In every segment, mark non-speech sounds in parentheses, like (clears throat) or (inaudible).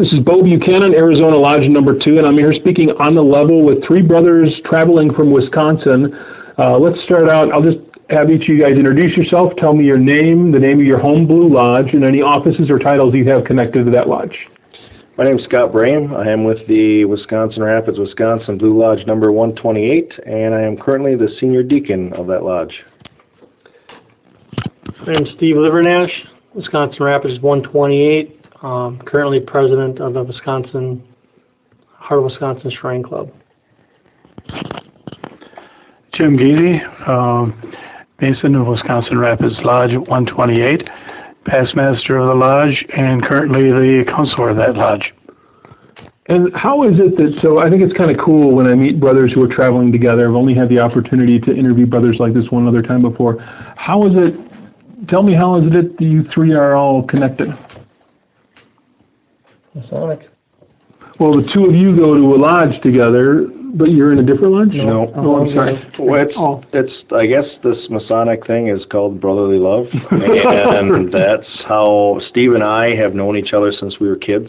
This is Bo Buchanan, Arizona Lodge number two, and I'm here speaking on the level with three brothers traveling from Wisconsin. Uh, let's start out. I'll just have each of you guys introduce yourself, tell me your name, the name of your home blue lodge, and any offices or titles you have connected to that lodge. My name is Scott Brame. I am with the Wisconsin Rapids, Wisconsin Blue Lodge number 128, and I am currently the senior deacon of that lodge. I'm Steve Livernash, Wisconsin Rapids 128, um, currently president of the Wisconsin Heart of Wisconsin Shrine Club. Jim Geedy, um, Mason of Wisconsin Rapids Lodge 128, past master of the lodge, and currently the counselor of that lodge. And how is it that, so I think it's kind of cool when I meet brothers who are traveling together. I've only had the opportunity to interview brothers like this one other time before. How is it, tell me how is it that you three are all connected? Masonic. Well, the two of you go to a lodge together, but you're in a different lodge? No. Oh, I'm sorry. Well, it's, Oh. it's, I guess this Masonic thing is called brotherly love, (laughs) and that's how Steve and I have known each other since we were kids.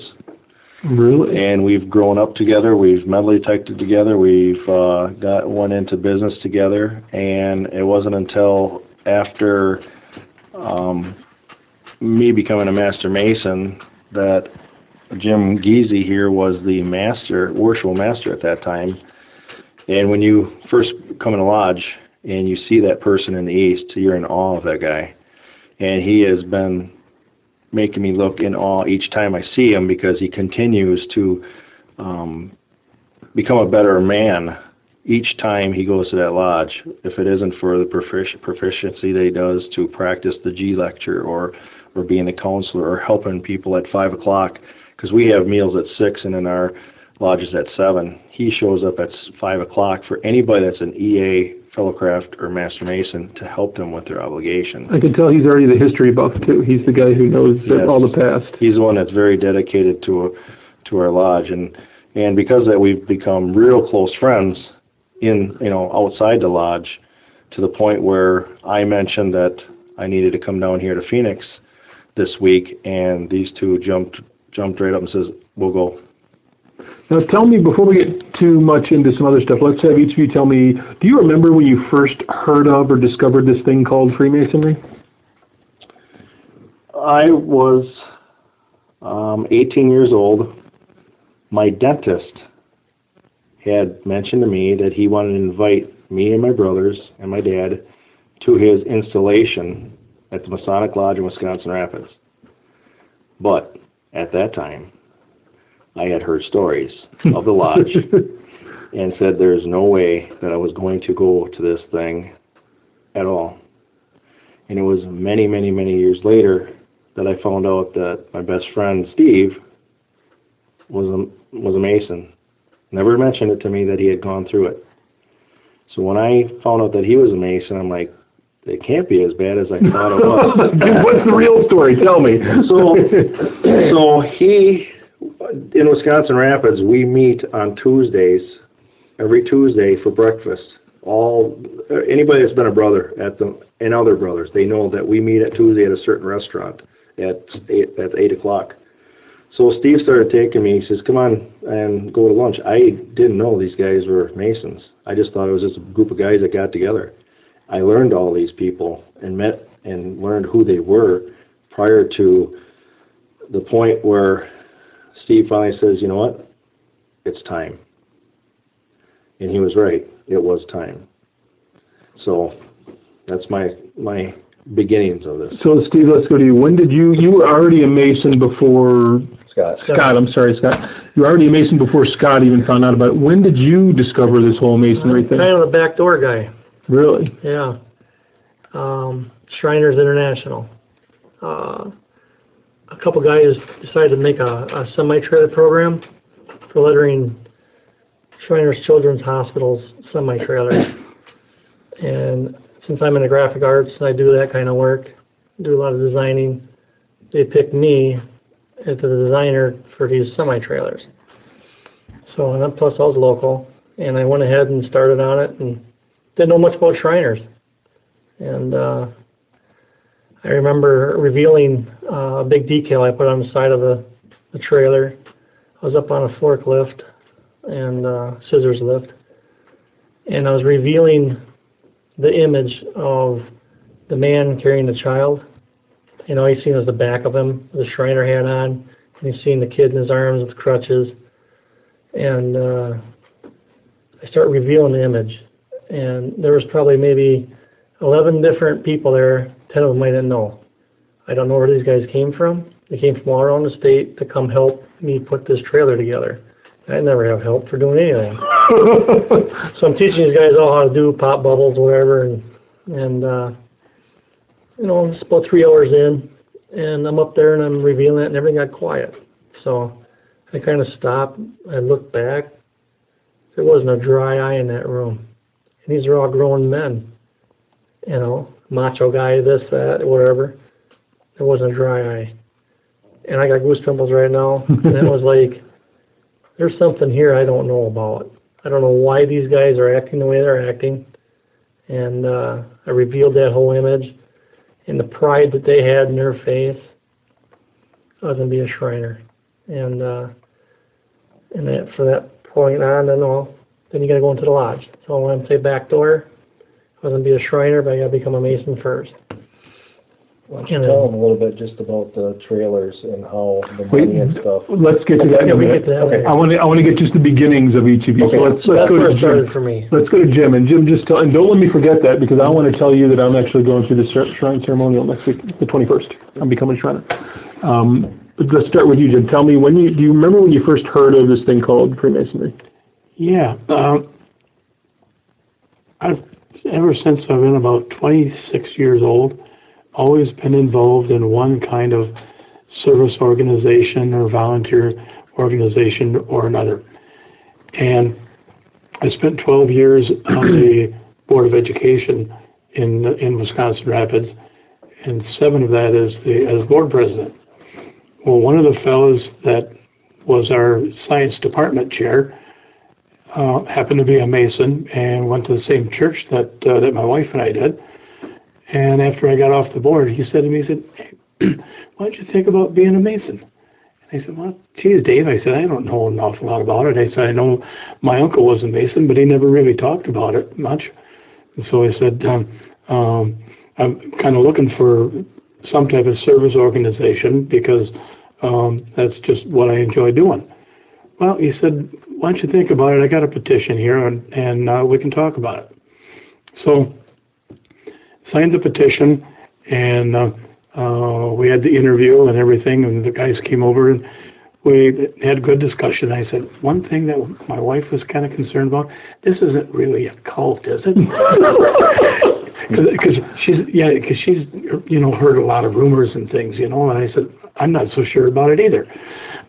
Really? and we've grown up together. We've mentally detected together. We've uh, got went into business together, and it wasn't until after um, me becoming a master mason that Jim Geezy here was the master, worshipful master at that time. And when you first come in a lodge and you see that person in the east, you're in awe of that guy. And he has been making me look in awe each time I see him because he continues to um, become a better man each time he goes to that lodge. If it isn't for the profici- proficiency that he does to practice the G lecture or or being a counselor or helping people at five o'clock, because we have meals at six and in our lodges at seven. He shows up at five o'clock for anybody that's an EA, fellowcraft, or master mason to help them with their obligation. I can tell he's already the history buff too. He's the guy who knows Yes. all the past. he's the one that's very dedicated to to our lodge and and because that we've become real close friends in you know outside the lodge to the point where I mentioned that I needed to come down here to Phoenix this week and these two jumped jumped right up and says we'll go Now, tell me before we get too much into some other stuff. Let's have each of you tell me. Do you remember when you first heard of or discovered this thing called Freemasonry? I was um 18 years old my dentist had mentioned to me that he wanted to invite me and my brothers and my dad to his installation at the Masonic Lodge in Wisconsin Rapids. But at that time, I had heard stories of the lodge (laughs) and said there's no way that I was going to go to this thing at all. And it was many, many, many years later that I found out that my best friend Steve was a was a Mason. Never mentioned it to me that he had gone through it. So when I found out that he was a Mason, I'm like, it can't be as bad as I thought it was. (laughs) What's the real story? Tell me. So, so he in Wisconsin Rapids, we meet on Tuesdays, every Tuesday for breakfast. All anybody that's been a brother at the and other brothers, they know that we meet at Tuesday at a certain restaurant at eight at eight o'clock. So Steve started taking me. He says, "Come on and go to lunch." I didn't know these guys were Masons. I just thought it was just a group of guys that got together. I learned all these people and met and learned who they were prior to the point where Steve finally says, "You know what? It's time." And he was right. It was time. So that's my my beginnings of this. So, Steve, let's go to you. When did you? You were already a Mason before Scott. Scott. I'm sorry, Scott. You were already a Mason before Scott even found out about it. When did you discover this whole Masonry thing? Kind of the backdoor guy. Really? Yeah. Um, Shriners International. Uh, a couple guys decided to make a, a semi-trailer program for lettering Shriners Children's Hospital's semi-trailers. And since I'm in the graphic arts, I do that kind of work, do a lot of designing. They picked me as the designer for these semi-trailers. So, and plus I was local, and I went ahead and started on it and didn't know much about Shriners. And uh, I remember revealing uh, a big decal I put on the side of the, the trailer I was up on a forklift and uh, scissors lift, and I was revealing the image of the man carrying the child. And all you seen was the back of him a Shriner hat on, and you seen the kid in his arms with crutches. And uh, I start revealing the image, and there was probably maybe 11 different people there. 10 of them I didn't know. I don't know where these guys came from. They came from all around the state to come help me put this trailer together. I never have help for doing anything. (laughs) so I'm teaching these guys all how to do pop bubbles, whatever, and and uh, you know it's about three hours in, and I'm up there and I'm revealing it, and everything got quiet. So I kind of stopped. I looked back. There wasn't a dry eye in that room, these are all grown men. You know, macho guy, this, that, whatever. There wasn't a dry eye, and I got goosebumps right now. (laughs) and it was like there's something here I don't know about. I don't know why these guys are acting the way they're acting. And uh, I revealed that whole image and the pride that they had in their face. I was gonna be a Shriner, and uh, and that for that point on, then all, then you gotta go into the lodge. So when I say back door, I was gonna be a Shriner, but I gotta become a Mason first. Why don't you tell them a little bit just about the trailers and how the Wait, money and stuff? let's get to that. Yeah, in we get to that later. I want to, I want to get just the beginnings of each of you. So Okay. let's, let's That's go where to it started Jim. for me. Let's go to Jim, and Jim, just tell, and don't let me forget that, because I want to tell you that I'm actually going through the cer- shrine ceremonial next week, the 21st. I'm becoming a Shriner. Um, let's start with you, Jim. Tell me, when you, do you remember when you first heard of this thing called Freemasonry? Yeah. Um, I've ever since I've been about 26 years old, always been involved in one kind of service organization or volunteer organization or another. And I spent 12 years on the (clears throat) Board of Education in in Wisconsin Rapids, and seven of that as the as board president. Well, one of the fellows that was our science department chair uh, happened to be a Mason and went to the same church that uh, that my wife and I did. And after I got off the board, he said to me, he said, hey, (clears throat) "Why don't you think about being a Mason?" And I said, "Well, geez, Dave," I said, "I don't know an awful lot about it." I said, "I know my uncle was a Mason, but he never really talked about it much." And so I said, um, um, "I'm kind of looking for some type of service organization because um, that's just what I enjoy doing." Well, he said, "Why don't you think about it? I got a petition here, and and uh, we can talk about it." So signed the petition, and uh, uh, we had the interview and everything, and the guys came over and we had a good discussion. I said, one thing that my wife was kind of concerned about, this isn't really a cult, is it? (laughs) Because she's yeah, because she's you know heard a lot of rumors and things, you know. And I said, I'm not so sure about it either.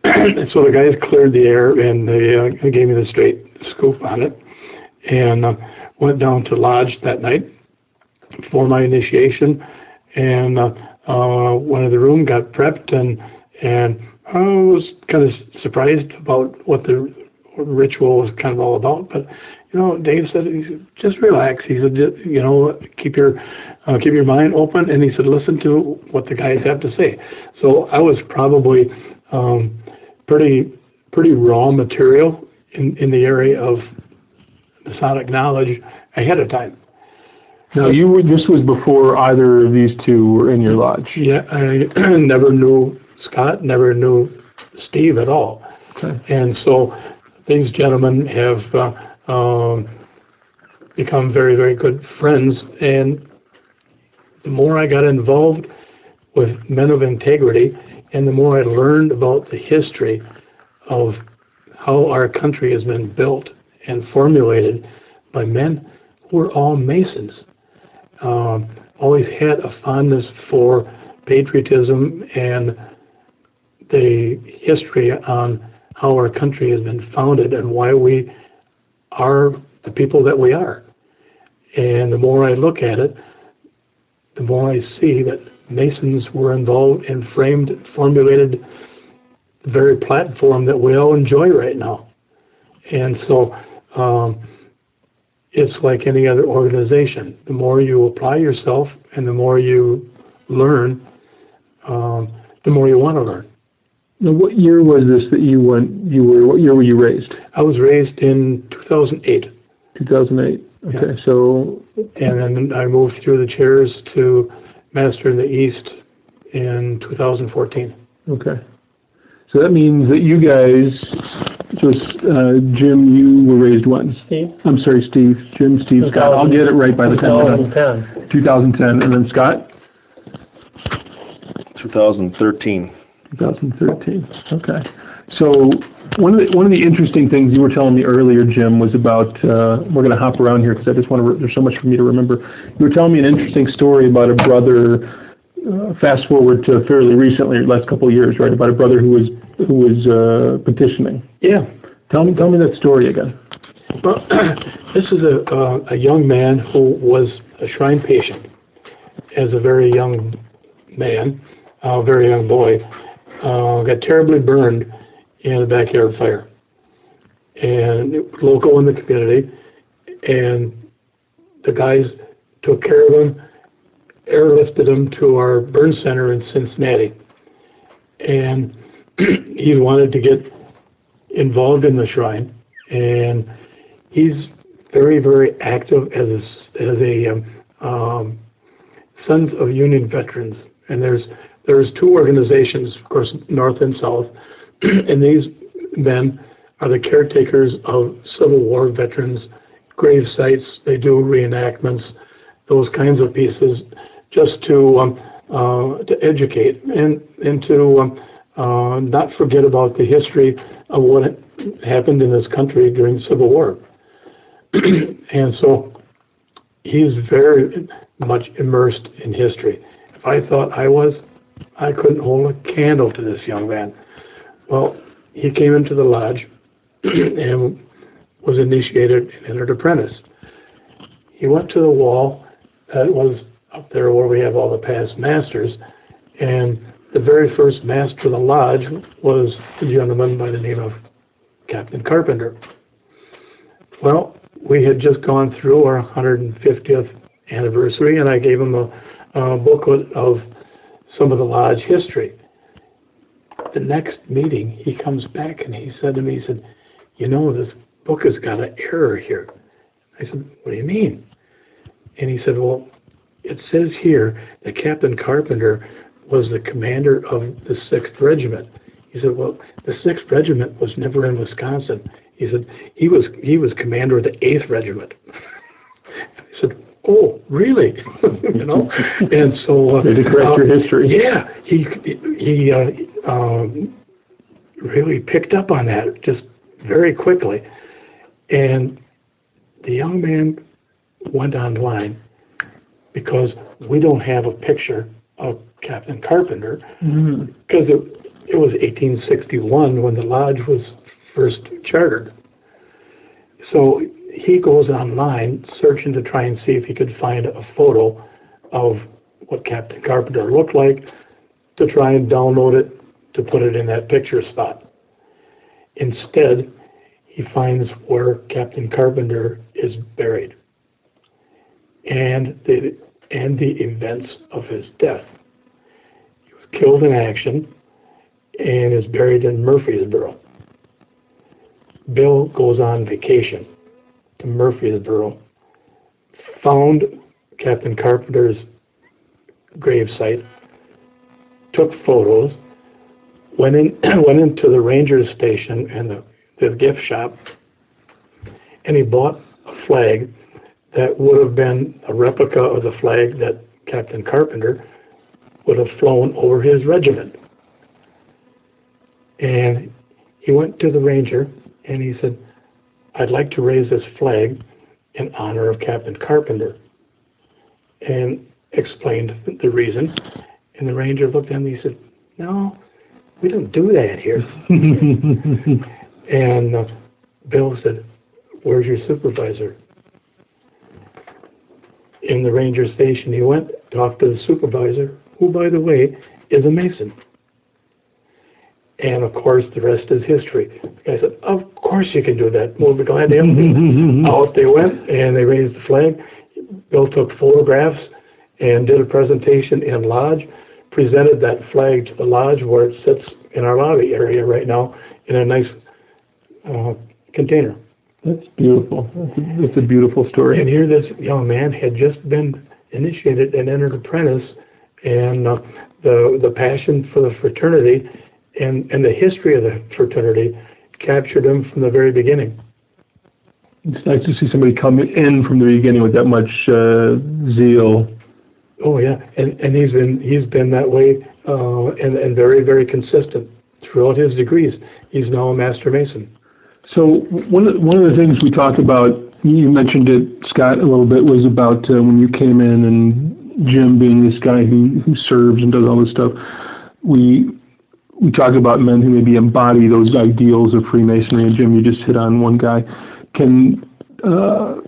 (clears throat) so the guys cleared the air and they uh, gave me the straight scoop on it, and uh, went down to lodge that night for my initiation, and uh, uh, went in the room, got prepped, and and I was kind of surprised about what the ritual was kind of all about. But you know, Dave said, he said just relax. He said, you know, keep your uh, keep your mind open, and he said, listen to what the guys have to say. So I was probably um, pretty pretty raw material in in the area of Masonic knowledge ahead of time. Now, you were, this was before either of these two were in your lodge. Yeah, I (clears throat) never knew Scott, never knew Steve at all. Okay. And so these gentlemen have uh, um, become very, very good friends. And the more I got involved with men of integrity, and the more I learned about the history of how our country has been built and formulated by men who were all Masons. Um, always had a fondness for patriotism and the history on how our country has been founded and why we are the people that we are. And the more I look at it, the more I see that Masons were involved and framed, formulated the very platform that we all enjoy right now. And so um, it's like any other organization. The more you apply yourself and the more you learn, um, the more you want to learn. Now, what year was this that you went? You were what year were you raised? I was raised in 2008, 2008. Okay, so and then I moved through the chairs to Master in the East in 2014. okay, so that means that you guys. So, uh, Jim, you were raised when? Steve? I'm sorry, Steve. Jim, Steve, Scott. I'll get it right by the time. we're done. 2010. 2010, and then Scott. 2013. 2013. Okay. So one of the one of the interesting things you were telling me earlier, Jim, was about. Uh, we're going to hop around here because I just want to. Re- there's so much for me to remember. You were telling me an interesting story about a brother. Uh, fast forward to fairly recently, last couple of years, right? About a brother who was who was uh, petitioning. Yeah. Tell me, tell me that story again. Well, (clears throat) this is a uh, a young man who was a shrine patient as a very young man, a very young boy. Uh, got terribly burned in a backyard fire, and it was local in the community, and the guys took care of him, airlifted him to our burn center in Cincinnati, and (clears throat) he wanted to get involved in the shrine, and he's very, very active as a, as a um, um, Sons of Union Veterans, and there's there's two organizations, of course, North and South, (clears throat) and these men are the caretakers of Civil War veterans, grave sites. They do reenactments, those kinds of pieces, just to um, uh, to educate and and to um, uh, not forget about the history of what happened in this country during Civil War. (clears throat) and so he's very much immersed in history. If I thought I was, I couldn't hold a candle to this young man. Well, he came into the lodge (clears throat) and was initiated and entered apprentice. He went to the wall that was up there where we have all the past masters, and the very first master of the lodge was a gentleman by the name of Captain Carpenter. Well, we had just gone through our 150th anniversary, and I gave him a, a booklet of some of the lodge history. The next meeting, he comes back and he said to me, he said, "You know, this book has got an error here." I said, "What do you mean?" And he said, "Well, it says here that Captain Carpenter was the commander of the Sixth Regiment." He said, "Well, the Sixth Regiment was never in Wisconsin." He said, "He was he was commander of the Eighth Regiment." (laughs) "Oh, really?" (laughs) you know, and so uh, correct your history. Yeah, he he uh, um, really picked up on that just very quickly, and the young man went online because we don't have a picture of Captain Carpenter Mm-hmm. because it, it was 1861 when the lodge was first chartered. So he goes online searching to try and see if he could find a photo of what Captain Carpenter looked like to try and download it to put it in that picture spot. Instead, he finds where Captain Carpenter is buried and the and the events of his death. He was killed in action and is buried in Murfreesboro. Bill goes on vacation to Murfreesboro, found Captain Carpenter's gravesite, took photos, went in (clears throat) went into the ranger station and the, the gift shop, and he bought a flag that would have been a replica of the flag that Captain Carpenter would have flown over his regiment. And he went to the ranger and he said, I'd like to raise this flag in honor of Captain Carpenter. And explained the reason. And the ranger looked at him and he said, No, we don't do that here. (laughs) and uh, Bill said, Where's your supervisor? In the ranger station, he went, talked to the supervisor, who, by the way, is a Mason. And of course, the rest is history. The guy said, Of course you can do that. We'll be glad to help. (laughs) Out they went, and they raised the flag. Bill took photographs and did a presentation in Lodge, presented that flag to the Lodge where it sits in our lobby area right now in a nice uh, container. That's beautiful. It's a beautiful story. And here, this young man had just been initiated and entered apprentice, and uh, the the passion for the fraternity and and the history of the fraternity captured him from the very beginning. It's nice to see somebody come in from the beginning with that much uh, zeal. Oh yeah, and and he's been he's been that way uh, and and very very consistent throughout his degrees. He's now a master mason. So one of, one of the things we talked about, you mentioned it, Scott, a little bit, was about uh, when you came in and Jim being this guy who who serves and does all this stuff. We we talk about men who maybe embody those ideals of Freemasonry, and Jim, you just hit on one guy. Can uh,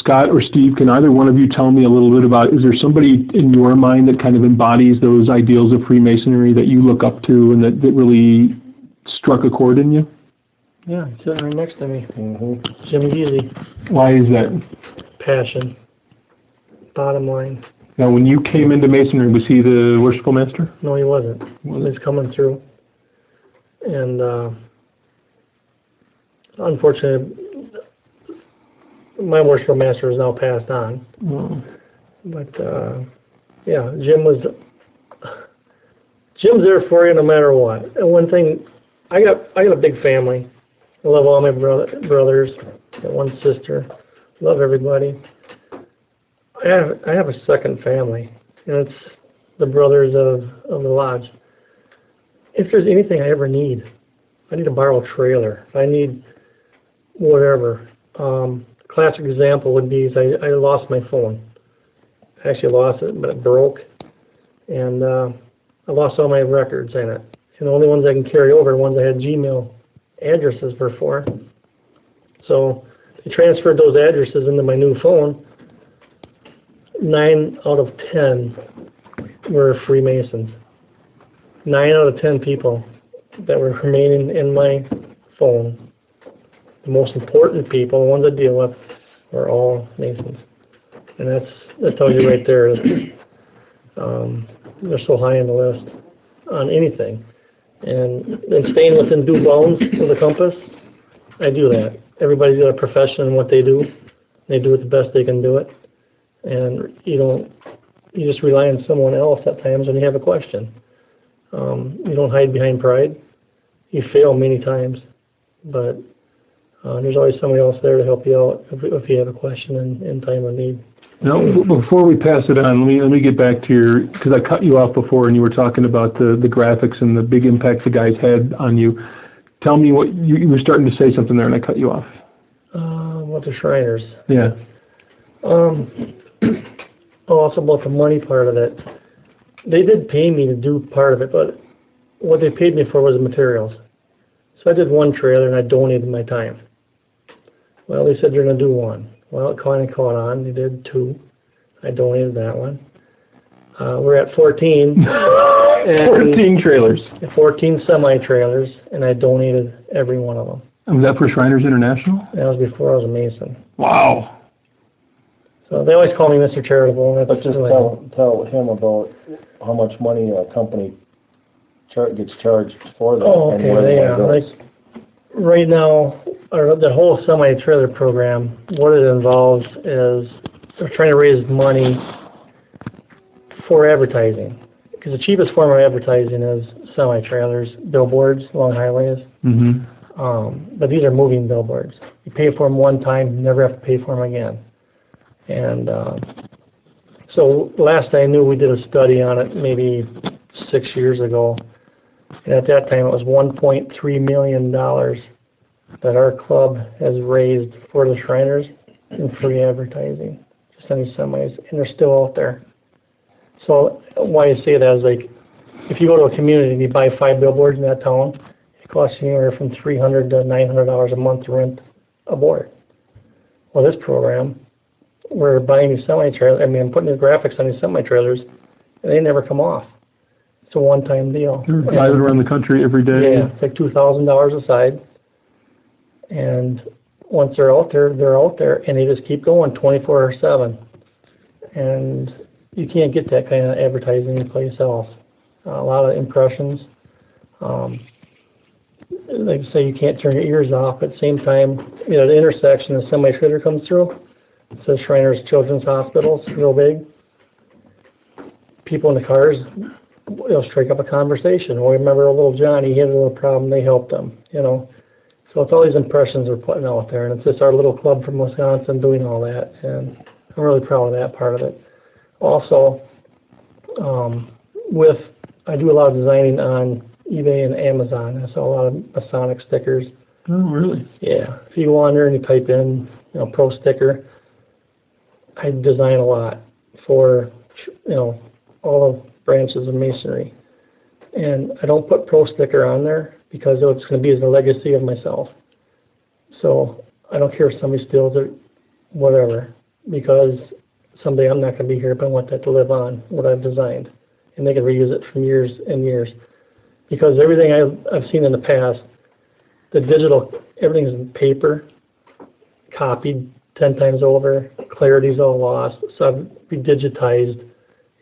Scott or Steve, can either one of you tell me a little bit about? Is there somebody in your mind that kind of embodies those ideals of Freemasonry that you look up to and that, that really struck a chord in you? Yeah, sitting right next to me. Mm-hmm. Jim Geezy. Why is that? Passion. Bottom line. Now, when you came into Masonry, was he the worshipful master? No, he wasn't. He's coming through. And uh, unfortunately, my worshipful master is now passed on. Oh. But uh, yeah, Jim was. Jim's there for you no matter what. And one thing, I got I got a big family. I love all my brother, brothers. Got one sister. Love everybody. I have I have a second family, and it's the brothers of of the lodge. If there's anything I ever need, I need to borrow a trailer. I need whatever. Um, classic example would be is I, I lost my phone. I actually lost it, but it broke, and uh, I lost all my records in it. And the only ones I can carry over are ones I had Gmail addresses for. So I transferred those addresses into my new phone. Nine out of ten were Freemasons. Nine out of ten people that were remaining in my phone. The most important people, the ones I deal with, were all Masons. And that's that tells you right there um, they're so high on the list on anything. And and staying within due bounds of the compass, I do that. Everybody's got a profession in what they do. They do it the best they can do it. And you don't you just rely on someone else at times when you have a question. Um, you don't hide behind pride. You fail many times, but uh, there's always somebody else there to help you out if, if you have a question in, in time of need. Now, before we pass it on, let me let me get back to your because I cut you off before, and you were talking about the the graphics and the big impact the guys had on you. Tell me what you, you were starting to say something there, and I cut you off. Uh, what the Shriners? Yeah. Um, (clears throat) also about the money part of it. They did pay me to do part of it, but what they paid me for was the materials. So I did one trailer and I donated my time. Well, they said they're going to do one. Well, it kind of caught on. They did two. I donated that one. Uh, we're at 14. (laughs) and- Fourteen trailers. 14 semi trailers, and I donated every one of them. Was that for Shriners International? That was before I was a Mason. Wow. So they always call me Mr. Charitable, and But that's just who tell, tell him about how much money a company char- gets charged for that Oh, and okay, where the yeah, money goes. like, right now, or the whole semi-trailer program, what it involves is they're trying to raise money for advertising. Because the cheapest form of advertising is semi-trailers, billboards along highways. Mm-hmm. Um, but these are moving billboards. You pay for them one time, you never have to pay for them again. And uh, so last I knew, we did a study on it maybe six years ago. And at that time, it was 1.3 million dollars that our club has raised for the Shriners in free advertising, just on these semis, and they're still out there. So why I say that is like, if you go to a community and you buy five billboards in that town, it costs you anywhere from three hundred to nine hundred dollars a month to rent a board. Well, this program, we're buying these semi trailers. I mean, I'm putting the graphics on these semi trailers, and they never come off. It's a one-time deal. They're driving around the country every day. Yeah, it's like two thousand dollars a side, and once they're out there, they're out there, and they just keep going twenty-four seven, and you can't get that kind of advertising anyplace else. a lot of impressions. Um, like I say, you can't turn your ears off. At the same time, you know, the intersection, the semi trailer comes through. Says Shriners Children's Hospital. Real big. People in the cars, they'll strike up a conversation. Well, remember a little Johnny, he had a little problem. They helped him. You know, so it's all these impressions we're putting out there, and it's just our little club from Wisconsin doing all that, and I'm really proud of that part of it. Also, um, with I do a lot of designing on eBay and Amazon. I saw a lot of Masonic stickers. Oh, really? Yeah. If you go on there and you type in, you know, pro sticker, I design a lot for, you know, all the branches of masonry. And I don't put pro sticker on there because it's going to be as a legacy of myself. So I don't care if somebody steals it, whatever, because someday I'm not going to be here, but I want that to live on what I've designed, and they can reuse it from years and years. Because everything I've, I've seen in the past, the digital, everything's in paper, copied ten times over, clarity's all lost. So I've redigitized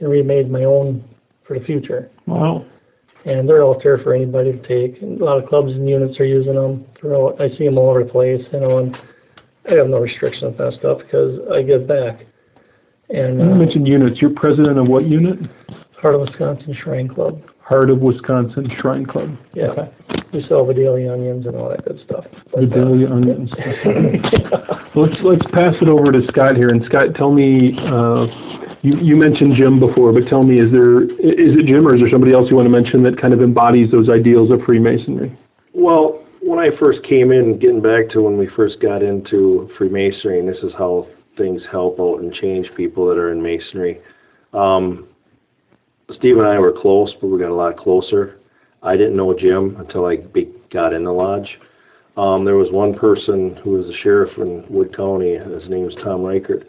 and remade my own for the future. Wow. And they're out there for anybody to take. And a lot of clubs and units are using them throughout. I see them all over the place, you know, and I have no restrictions on that stuff because I give back. And You uh, mentioned units. You're president of what unit? Heart of Wisconsin Shrine Club. Heart of Wisconsin Shrine Club. Yeah. We sell Vidalia onions and all that good stuff. Vidalia onions. (laughs) Let's let's pass it over to Scott here. And Scott, tell me, uh, you you mentioned Jim before, but tell me, is there is it Jim or is there somebody else you want to mention that kind of embodies those ideals of Freemasonry? Well, when I first came in, getting back to when we first got into Freemasonry, and this is how things help out and change people that are in Masonry. Um, Steve and I were close, but we got a lot closer. I didn't know Jim until I be, got in the lodge. Um, there was one person who was the sheriff in Wood County. His name was Tom Reichert.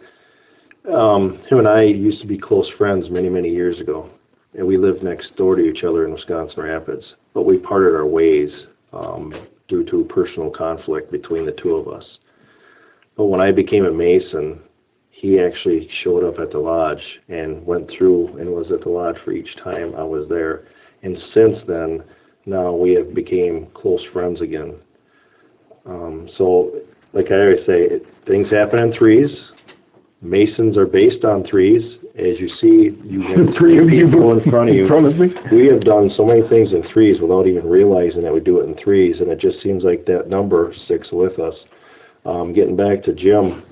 Um, him and I used to be close friends many, many years ago, and we lived next door to each other in Wisconsin Rapids. But we parted our ways um, due to personal conflict between the two of us. But when I became a Mason, he actually showed up at the lodge and went through and was at the lodge for each time I was there. And since then, now we have became close friends again. Um, so, like I always say, it, things happen in threes. Masons are based on threes. As you see, you (laughs) have Three people in (laughs) front of you. In front of me. We have done so many things in threes without even realizing that we do it in threes, and it just seems like that number sticks with us. Um, getting back to Jim,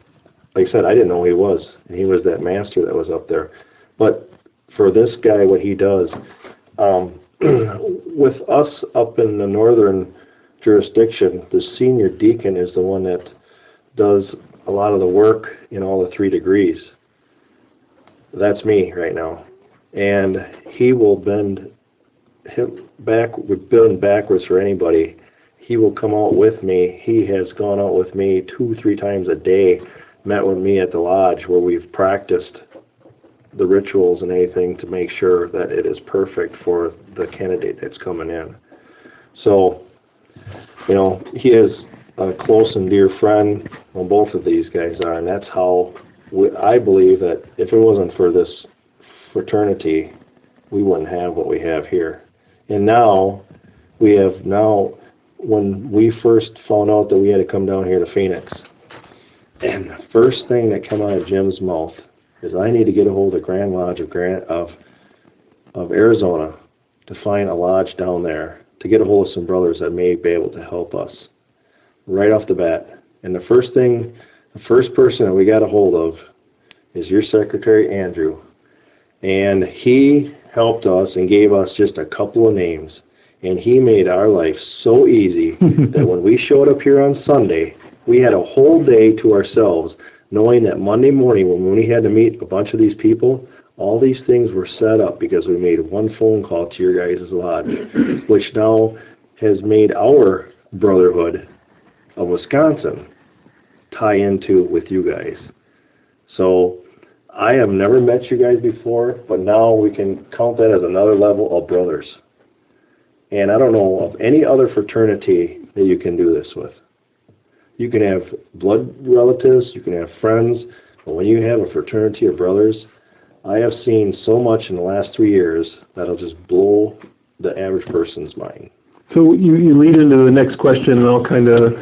like I said, I didn't know who he was, and he was that master that was up there. But for this guy, what he does, um, (clears throat) with us up in the northern jurisdiction, the senior deacon is the one that does a lot of the work in all the three degrees. That's me right now, and he will bend him back, bend backwards for anybody. He will come out with me. He has gone out with me two, three times a day, met with me at the lodge where we've practiced the rituals and anything to make sure that it is perfect for the candidate that's coming in. So, you know, he is a close and dear friend. Well, both of these guys are, and that's how we, I believe that if it wasn't for this fraternity, we wouldn't have what we have here. And now we have now when we first found out that we had to come down here to Phoenix, and the first thing that came out of Jim's mouth is I need to get a hold of Grand Lodge of Grand of of Arizona to find a lodge down there to get a hold of some brothers that may be able to help us right off the bat. And the first thing, the first person that we got a hold of is your secretary Andrew, and he helped us and gave us just a couple of names, and he made our life so easy (laughs) that when we showed up here on Sunday, we had a whole day to ourselves, knowing that Monday morning when we had to meet a bunch of these people, all these things were set up because we made one phone call to your guys' lodge, (clears throat) which now has made our brotherhood of Wisconsin tie into with you guys. So I have never met you guys before, but now we can count that as another level of brothers. And I don't know of any other fraternity that you can do this with. You can have blood relatives, you can have friends, but when you have a fraternity of brothers, I have seen so much in the last three years that'll just blow the average person's mind. So you, you lead into the next question, and I'll kind of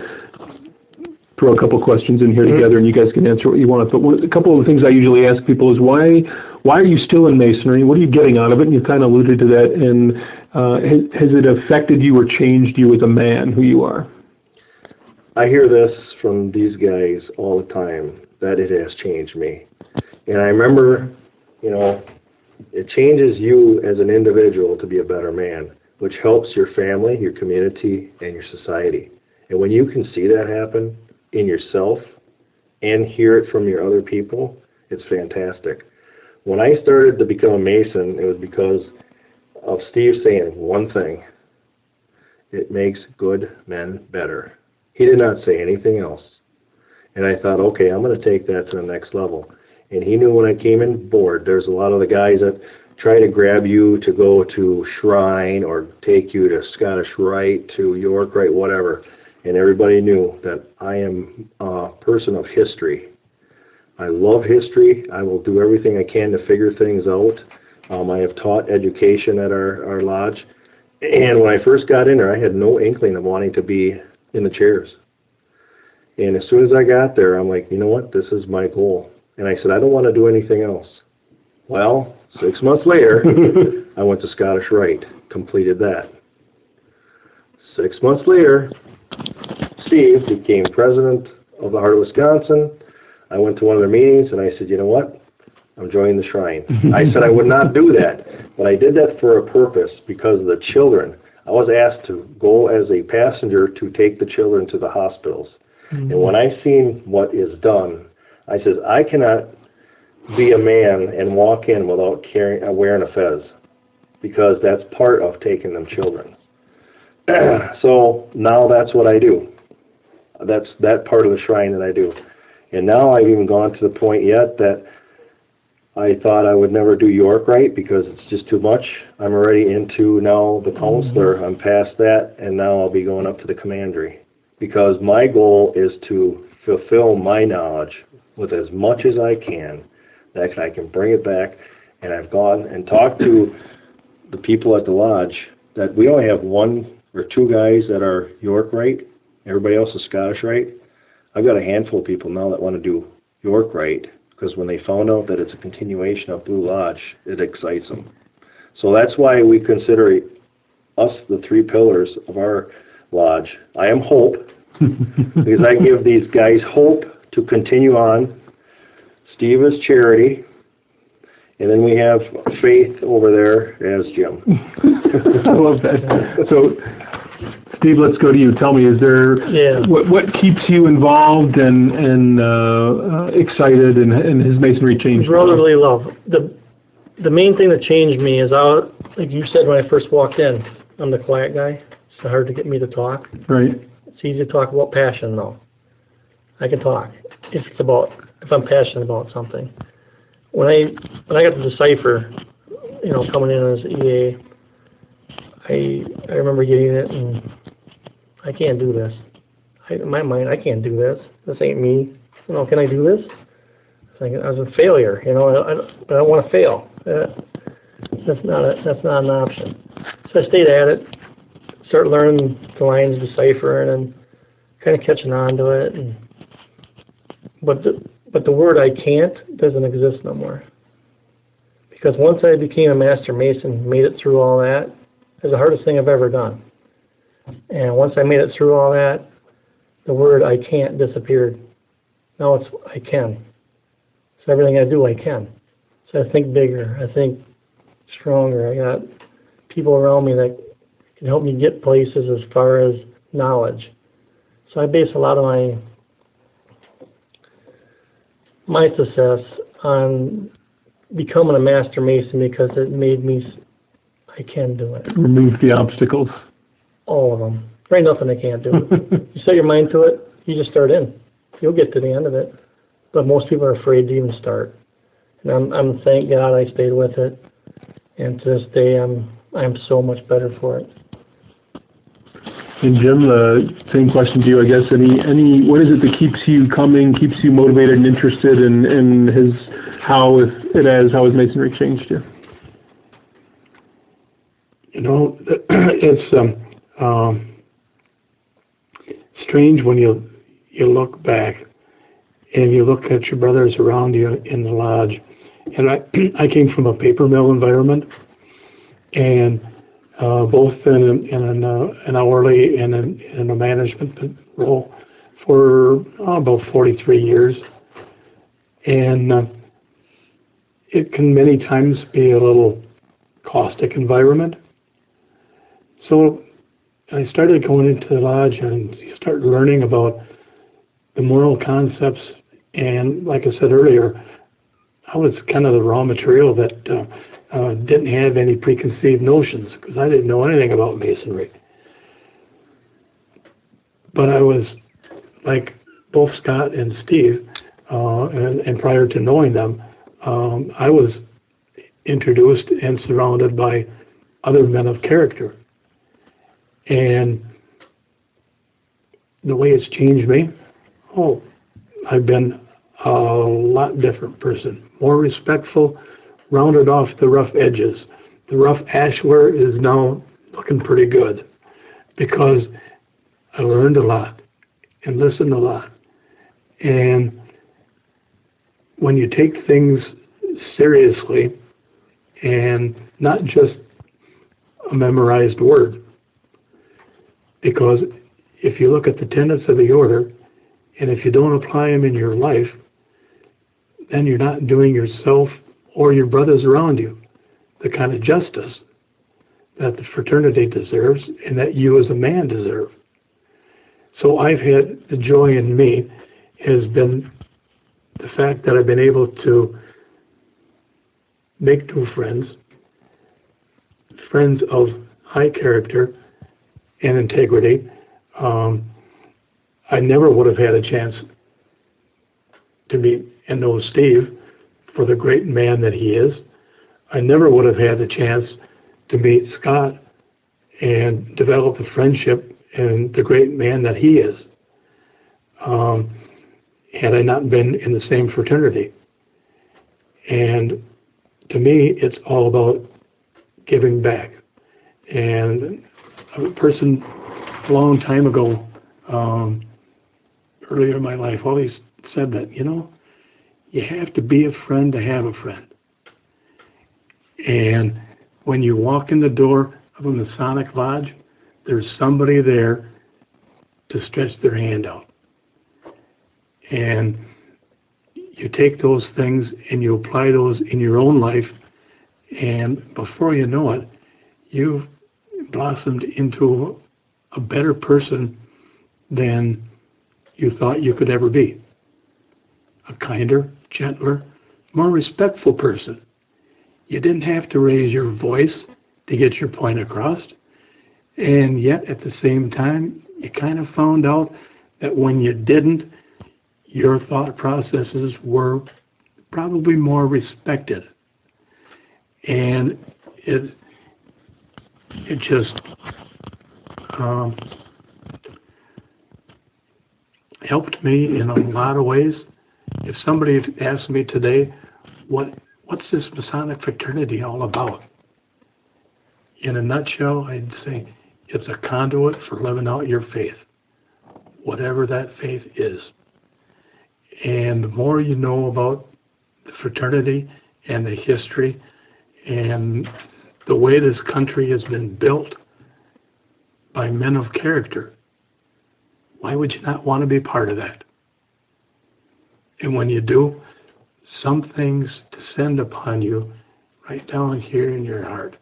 throw a couple questions in here Mhm. together, and you guys can answer what you want. But one, a couple of the things I usually ask people is why why are you still in masonry? What are you getting out of it? And you kind of alluded to that. And uh, has, has it affected you or changed you as a man, who you are? I hear this from these guys all the time that it has changed me. And I remember, you know, it changes you as an individual to be a better man, which helps your family, your community, and your society. And when you can see that happen in yourself and hear it from your other people, it's fantastic. When I started to become a Mason, it was because of Steve saying one thing it makes good men better. He did not say anything else. And I thought, okay, I'm going to take that to the next level. And he knew when I came in board, there's a lot of the guys that try to grab you to go to Shrine or take you to Scottish Rite, to York Rite, whatever. And everybody knew that I am a person of history. I love history. I will do everything I can to figure things out. Um, I have taught education at our, our lodge. And when I first got in there, I had no inkling of wanting to be in the chairs. And as soon as I got there, I'm like, you know what? This is my goal. And I said, I don't want to do anything else. Well, six months later, (laughs) I went to Scottish Rite, completed that. Six months later, Steve became president of the Heart of Wisconsin. I went to one of their meetings and I said, you know what? I'm joining the shrine. (laughs) I said I would not do that, but I did that for a purpose because of the children. I was asked to go as a passenger to take the children to the hospitals. Mm-hmm. And when I seen what is done, I says I cannot be a man and walk in without carrying uh, wearing a fez because that's part of taking them children. (clears throat) so now that's what I do. That's that part of the shrine that I do. And now I've even gone to the point yet that I thought I would never do York Rite because it's just too much. I'm already into now the counselor. Mm-hmm. I'm past that, and now I'll be going up to the commandery because my goal is to fulfill my knowledge with as much as I can that I can bring it back. And I've gone and talked to the people at the lodge that we only have one or two guys that are York Rite. Everybody else is Scottish Rite. I've got a handful of people now that want to do York Rite because when they found out that it's a continuation of Blue Lodge, it excites them. So that's why we consider us the three pillars of our lodge. I am hope (laughs) because I give these guys hope to continue on. Steve is charity, and then we have faith over there as Jim. (laughs) I love that. So, Steve, let's go to you. Tell me, is there Yeah. what what keeps you involved and and uh, uh, excited and, and has masonry changed? Brotherly love. The the main thing that changed me is I, like you said when I first walked in, I'm the quiet guy. It's hard to get me to talk. Right. It's easy to talk about passion though. I can talk if it's about if I'm passionate about something. When I when I got to decipher, you know, coming in as EA, I I remember getting it and I can't do this. I, in my mind, I can't do this. This ain't me. You know, can I do this? I was a failure. You know, I, I, I don't want to fail. Uh, that's not a, that's not an option. So I stayed at it, started learning the lines, deciphering, and kind of catching on to it. And but the but the word I can't doesn't exist no more. Because once I became a master mason, made it through all that, it was the hardest thing I've ever done. And once I made it through all that, the word I can't disappeared. Now it's I can. So everything I do, I can. So I think bigger. I think stronger. I got people around me that can help me get places as far as knowledge. So I base a lot of my my success on becoming a master mason because it made me I can do it. Remove the obstacles. All of them. There ain't nothing they can't do. (laughs) you set your mind to it, you just start in. You'll get to the end of it. But most people are afraid to even start. And I'm I'm thank God I stayed with it. And to this day I'm I'm so much better for it. And Jim, the same question to you, I guess. Any any what is it that keeps you coming, keeps you motivated and interested, and and has how, if it has, how has masonry changed you? You know, (clears throat) it's um, um, strange when you you look back and you look at your brothers around you in the lodge. And I (clears throat) I came from a paper mill environment, and uh, both in, in an, uh, an hourly and in, in a management role for oh, about 43 years. And uh, it can many times be a little caustic environment. So I started going into the lodge and you start learning about the moral concepts. And like I said earlier, I was kind of the raw material that uh, uh, didn't have any preconceived notions because I didn't know anything about masonry. But I was like both Scott and Steve, uh, and, and prior to knowing them, um, I was introduced and surrounded by other men of character. And the way it's changed me, oh, I've been a lot different person, more respectful, rounded off the rough edges. The rough ashlar is now looking pretty good because I learned a lot and listened a lot. And when you take things seriously and not just a memorized word, because if you look at the tenets of the order, and if you don't apply them in your life, then you're not doing yourself or your brothers around you the kind of justice that the fraternity deserves and that you as a man deserve. So I've had the joy in me has been the fact that I've been able to make new friends, friends of high character and integrity. Um, I never would have had a chance to meet and know Steve for the great man that he is. I never would have had the chance to meet Scott and develop a friendship and the great man that he is. Um, had I not been in the same fraternity. And to me, it's all about giving back. And a person a long time ago, um, earlier in my life, always said that, you know, you have to be a friend to have a friend. And when you walk in the door of a Masonic lodge, there's somebody there to stretch their hand out. And you take those things and you apply those in your own life, and before you know it, you've blossomed into a better person than you thought you could ever be. A kinder, gentler, more respectful person. You didn't have to raise your voice to get your point across. And yet, at the same time, you kind of found out that when you didn't, your thought processes were probably more respected. And it it just um, helped me in a lot of ways. If somebody asked me today, what what's this Masonic fraternity all about? In a nutshell, I'd say it's a conduit for living out your faith, whatever that faith is. And the more you know about the fraternity and the history and the way this country has been built by men of character, why would you not want to be part of that? And when you do, some things descend upon you right down here in your heart.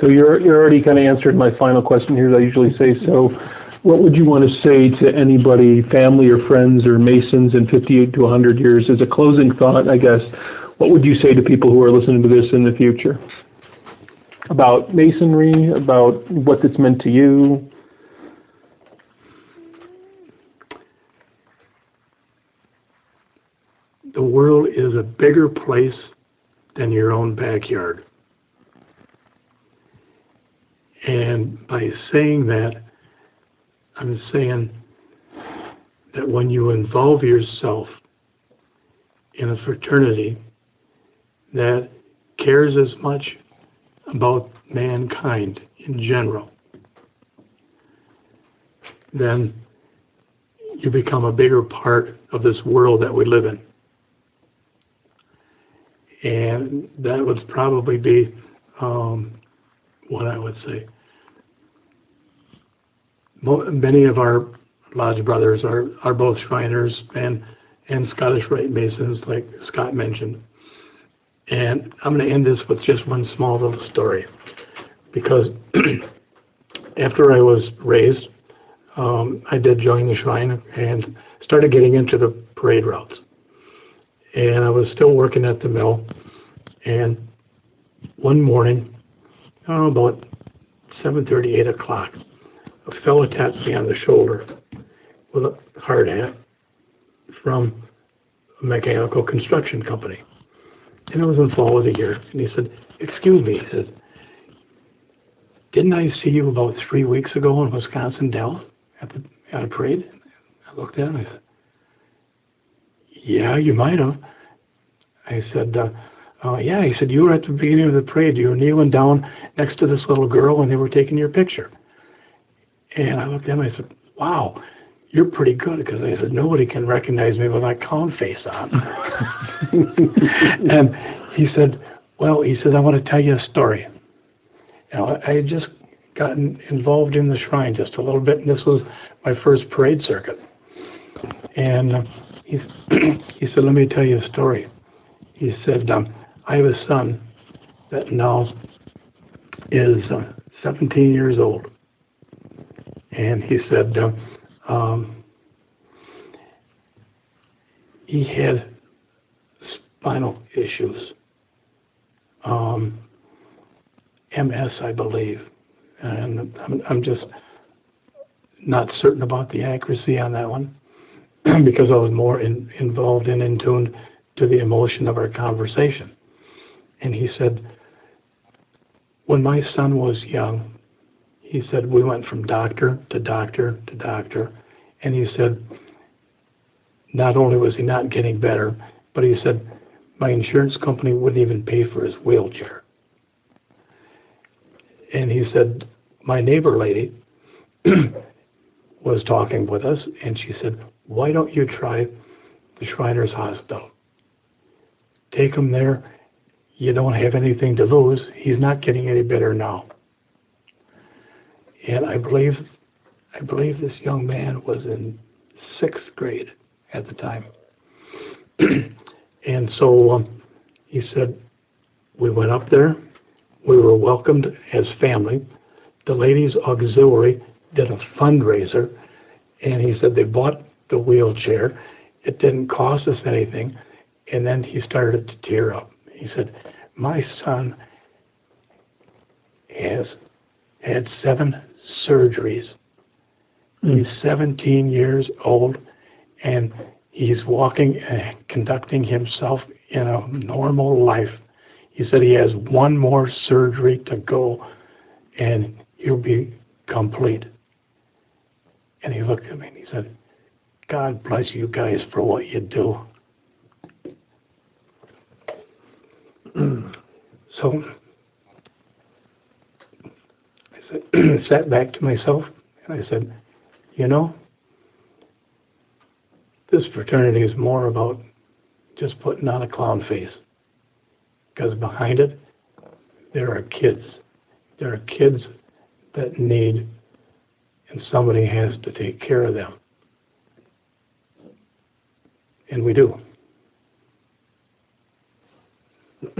So you're you're already kind of answered my final question here. I usually say so what would you want to say to anybody, family or friends or Masons in 58 to 100 years? As a closing thought, I guess, what would you say to people who are listening to this in the future about Masonry, about what it's meant to you? The world is a bigger place than your own backyard. And by saying that, I'm saying that when you involve yourself in a fraternity that cares as much about mankind in general, then you become a bigger part of this world that we live in. And that would probably be um, what I would say. Many of our lodge brothers are, are both Shriners and, and Scottish Rite Masons, like Scott mentioned. And I'm going to end this with just one small little story. Because (clears throat) after I was raised, um, I did join the shrine and started getting into the parade routes. And I was still working at the mill. And one morning, I don't know, about 7.30, 8 o'clock, a fellow tapped me on the shoulder with a hard hat from a mechanical construction company. And it was in fall of the year. And he said, excuse me, he said, didn't I see you about three weeks ago in Wisconsin Dells at the at a parade? I looked at him. I said, "Yeah, you might have." I said, uh, "Oh yeah." He said, "You were at the beginning of the parade. You were kneeling down next to this little girl, and they were taking your picture." And I looked at him. I said, "Wow." You're pretty good because I said nobody can recognize me with my clown face on. (laughs) (laughs) and he said, "Well," he said, "I want to tell you a story." You know, I had just gotten involved in the shrine just a little bit, and this was my first parade circuit. And uh, he (clears throat) he said, "Let me tell you a story." He said, um, "I have a son that now is uh, 17 years old," and he said, uh, um, "He had spinal issues." Um, MS, I believe, and I'm, I'm just not certain about the accuracy on that one (clears throat) because I was more in, involved and in tune to the emotion of our conversation. And he said, when my son was young, he said we went from doctor to doctor to doctor, and he said not only was he not getting better, but he said my insurance company wouldn't even pay for his wheelchair and he said, my neighbor lady (clears throat) was talking with us, and she said, why don't you try the Shriners Hospital? Take him there. You don't have anything to lose. He's not getting any better now. And I believe, I believe this young man was in sixth grade at the time. (clears throat) and so um, he said, we went up there we were welcomed as family. The ladies auxiliary did a fundraiser, and he said they bought the wheelchair. It didn't cost us anything. And then he started to tear up. He said, My son has had seven surgeries. Mm. He's 17 years old, and he's walking and conducting himself in a normal life he said he has one more surgery to go and he'll be complete. And he looked at me and he said, God bless you guys for what you do. (clears throat) so I said, (clears throat) sat back to myself and I said, you know, this fraternity is more about just putting on a clown face because behind it, there are kids. There are kids that need, and somebody has to take care of them. And we do. (clears throat)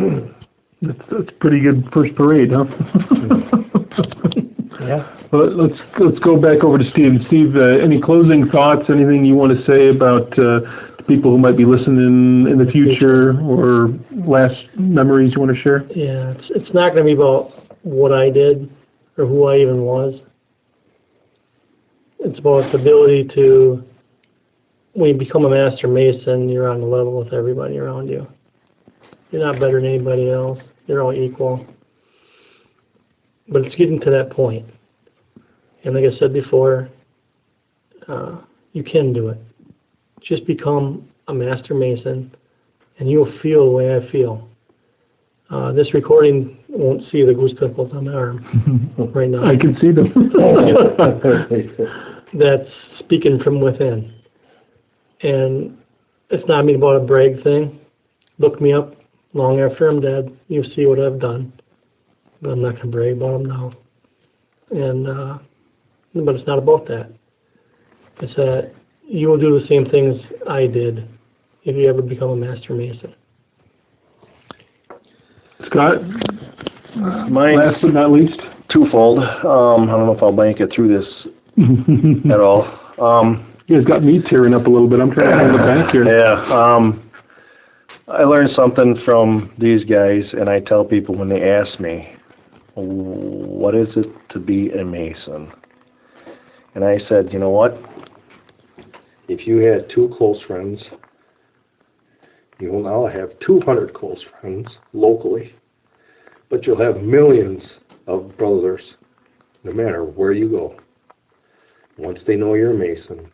that's, that's pretty good first parade, huh? (laughs) (laughs) yeah. Well, let's let's go back over to Steve. Steve, uh, any closing thoughts? Anything you want to say about uh, people who might be listening in the future or last memories you want to share? Yeah, it's it's not going to be about what I did or who I even was. It's about the ability to when you become a master mason, you're on the level with everybody around you. You're not better than anybody else. You're all equal. But it's getting to that point. And like I said before, uh, you can do it just become a master mason and you'll feel the way I feel. Uh, this recording won't see the goose pimples on my arm (laughs) right now. I can see them. (laughs) That's speaking from within. And it's not me about a brag thing. Look me up long after I'm dead. You'll see what I've done. But I'm not going to brag about them now. And, uh, but it's not about that. It's that you will do the same things I did if you ever become a master mason. Scott, Mine, last but not least. twofold. Um, I don't know if I'll make it through this (laughs) at all. Um, guys got me tearing up a little bit. I'm trying to hold it back here. Yeah. Um, I learned something from these guys, and I tell people when they ask me, "What is it to be a mason?" And I said, "You know what? If you had two close friends, you will now have 200 close friends locally, but you'll have millions of brothers, no matter where you go. Once they know you're a mason,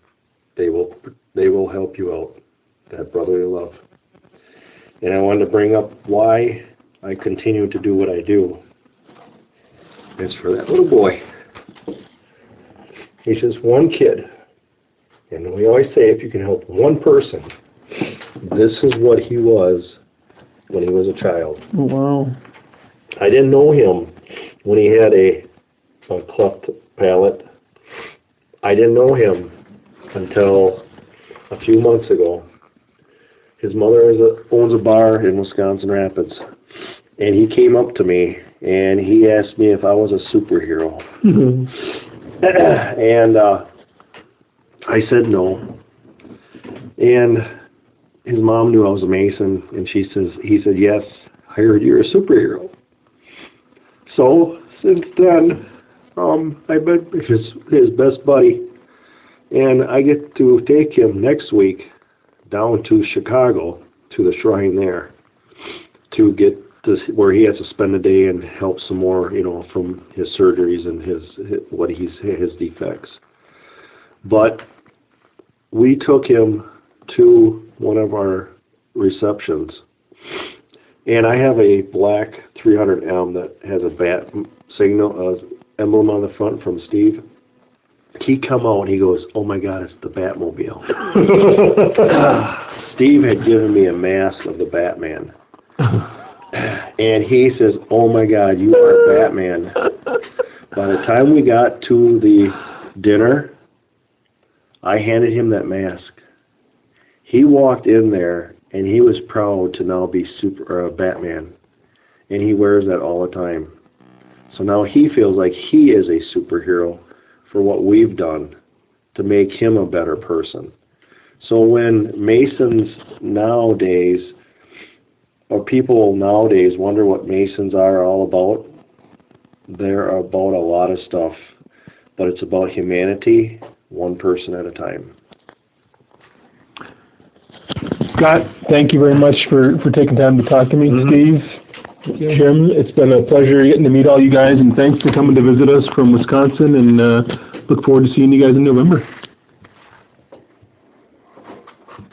they will they will help you out, that brotherly love." and I wanted to bring up why I continue to do what I do. It's for that little boy. He's just one kid. And we always say if you can help one person, this is what he was when he was a child. Oh, wow. I didn't know him when he had a, a cleft palate. I didn't know him until a few months ago. His mother is a, owns a bar in Wisconsin Rapids, and he came up to me and he asked me if I was a superhero, mm-hmm. (clears throat) and uh, I said no. And his mom knew I was a Mason, and she says, he said, yes, I heard you're a superhero. So since then, um, I've been his his best buddy, and I get to take him next week down to Chicago to the shrine there to get to where he has to spend a day and help some more, you know, from his surgeries and his, his what he's his defects. But we took him to one of our receptions, and I have a black 300M that has a bat signal uh, emblem on the front from Steve. He come out, and he goes, "Oh my God, it's the Batmobile." (laughs) Steve had given me a mask of the Batman. (laughs) And he says, "Oh my God, you are Batman." By the time we got to the dinner, I handed him that mask. He walked in there and he was proud to now be super uh, Batman, and he wears that all the time. So now he feels like he is a superhero for what we've done to make him a better person. So when Masons nowadays, people nowadays wonder what Masons are all about, they're about a lot of stuff, but it's about humanity, one person at a time. Scott, thank you very much for, for taking time to talk to me. Mhm. Steve, Jim, it's been a pleasure getting to meet all you guys, and thanks for coming to visit us from Wisconsin, and uh, look forward to seeing you guys in November.